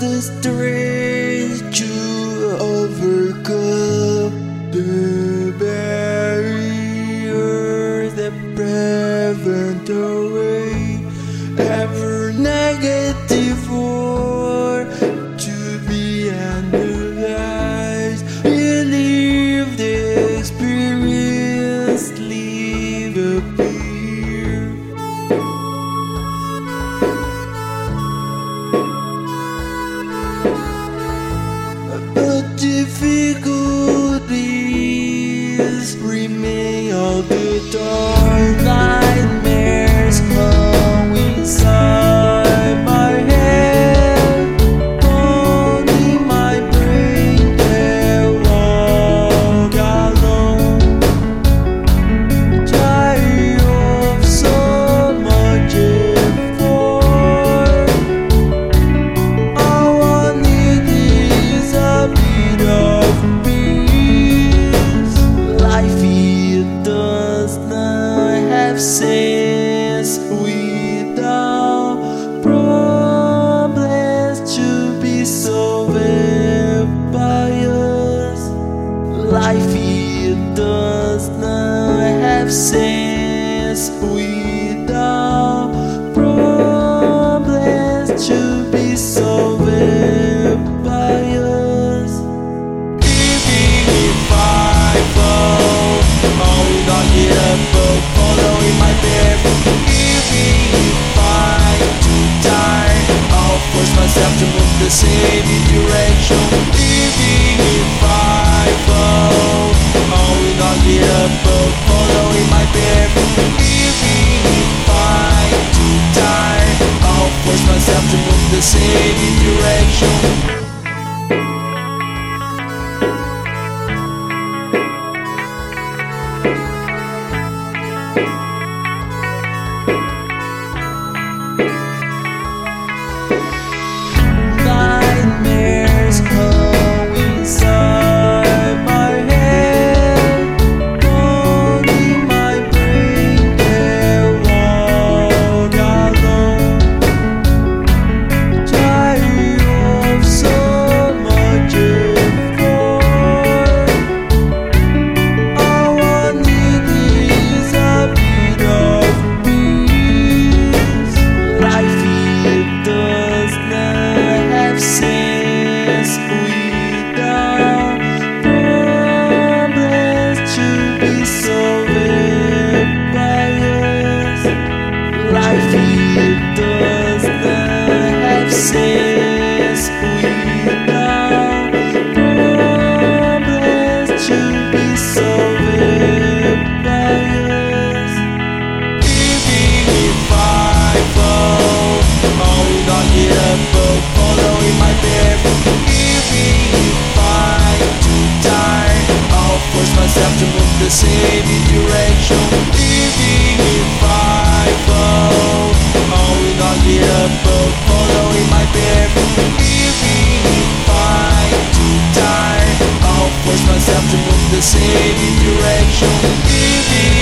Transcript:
the strength to overcome the barrier that prevent the way. bring me out the door. does not have sense without problems to be solved by us. Even if I fall, I'll not get up, but following my path. Even if I do die, I'll force myself to move the same. the same direction. Thank the same direction. Giving